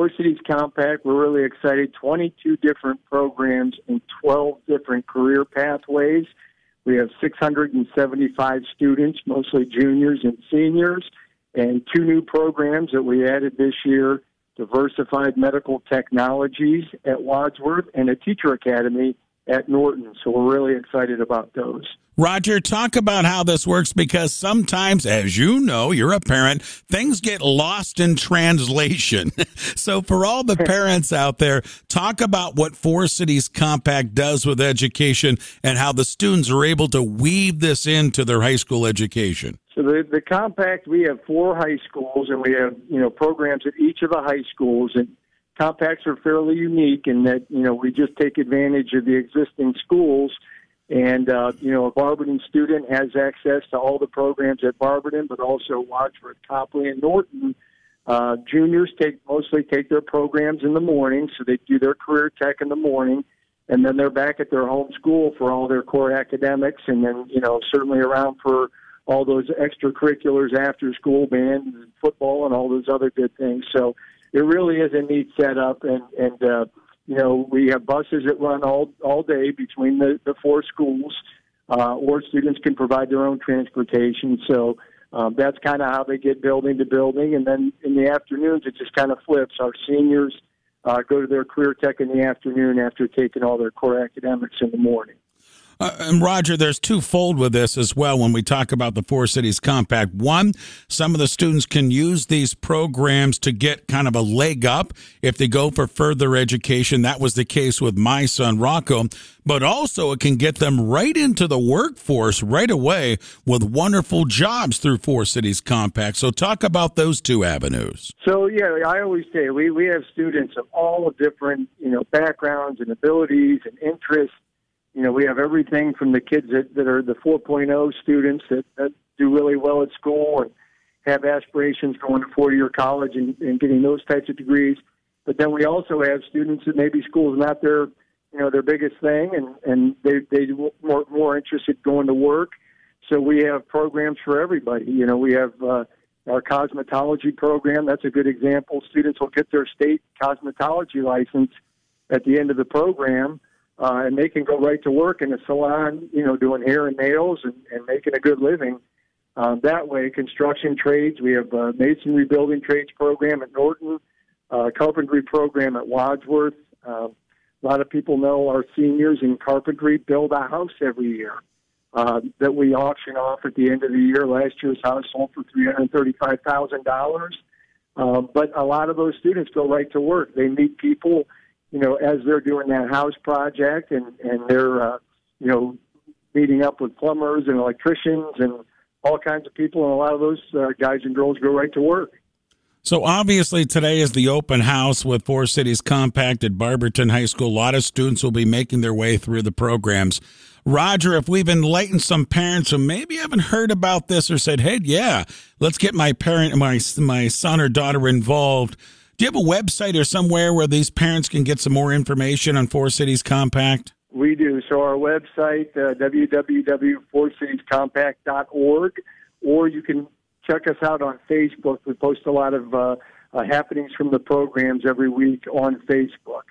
Four Cities Compact, we're really excited. 22 different programs and 12 different career pathways. We have 675 students, mostly juniors and seniors, and two new programs that we added this year diversified medical technologies at Wadsworth and a teacher academy at Norton. So we're really excited about those. Roger, talk about how this works because sometimes, as you know, you're a parent, things get lost in translation. so, for all the parents out there, talk about what Four Cities Compact does with education and how the students are able to weave this into their high school education. So the, the compact, we have four high schools, and we have you know programs at each of the high schools, and compacts are fairly unique in that you know we just take advantage of the existing schools and, uh, you know, a Barberton student has access to all the programs at Barberton, but also Wadsworth, Copley, and Norton. Uh, juniors take mostly take their programs in the morning, so they do their career tech in the morning, and then they're back at their home school for all their core academics, and then you know certainly around for all those extracurriculars after school, band, and football, and all those other good things. So it really is a neat setup, and and uh, you know, we have buses that run all all day between the, the four schools, uh, or students can provide their own transportation. So um, that's kind of how they get building to building. And then in the afternoons, it just kind of flips. Our seniors uh, go to their career tech in the afternoon after taking all their core academics in the morning. Uh, and Roger, there's twofold with this as well when we talk about the Four Cities Compact. One, some of the students can use these programs to get kind of a leg up if they go for further education. That was the case with my son Rocco. But also, it can get them right into the workforce right away with wonderful jobs through Four Cities Compact. So, talk about those two avenues. So, yeah, I always say we, we have students of all different you know backgrounds and abilities and interests you know, we have everything from the kids that, that are the 4.0 students that, that do really well at school and have aspirations going to four-year college and, and getting those types of degrees. But then we also have students that maybe school is not their, you know, their biggest thing, and and they they more more interested going to work. So we have programs for everybody. You know, we have uh, our cosmetology program. That's a good example. Students will get their state cosmetology license at the end of the program uh, and they can go right to work in a salon, you know, doing hair and nails and, and making a good living. Um, that way, construction trades. We have a masonry building trades program at Norton, uh, carpentry program at Wadsworth. Uh, a lot of people know our seniors in carpentry build a house every year uh, that we auction off at the end of the year. Last year's house sold for three hundred thirty-five thousand uh, dollars. But a lot of those students go right to work. They meet people you know, as they're doing that house project and and they're uh, you know meeting up with plumbers and electricians and all kinds of people, and a lot of those uh, guys and girls go right to work. So obviously today is the open house with Four Cities Compact at Barberton High School. A lot of students will be making their way through the programs. Roger, if we've enlightened some parents who maybe haven't heard about this or said, "Hey, yeah, let's get my parent, my my son or daughter involved," Do you have a website or somewhere where these parents can get some more information on Four Cities Compact? We do. So our website, uh, www.fourcitiescompact.org, or you can check us out on Facebook. We post a lot of uh, uh, happenings from the programs every week on Facebook.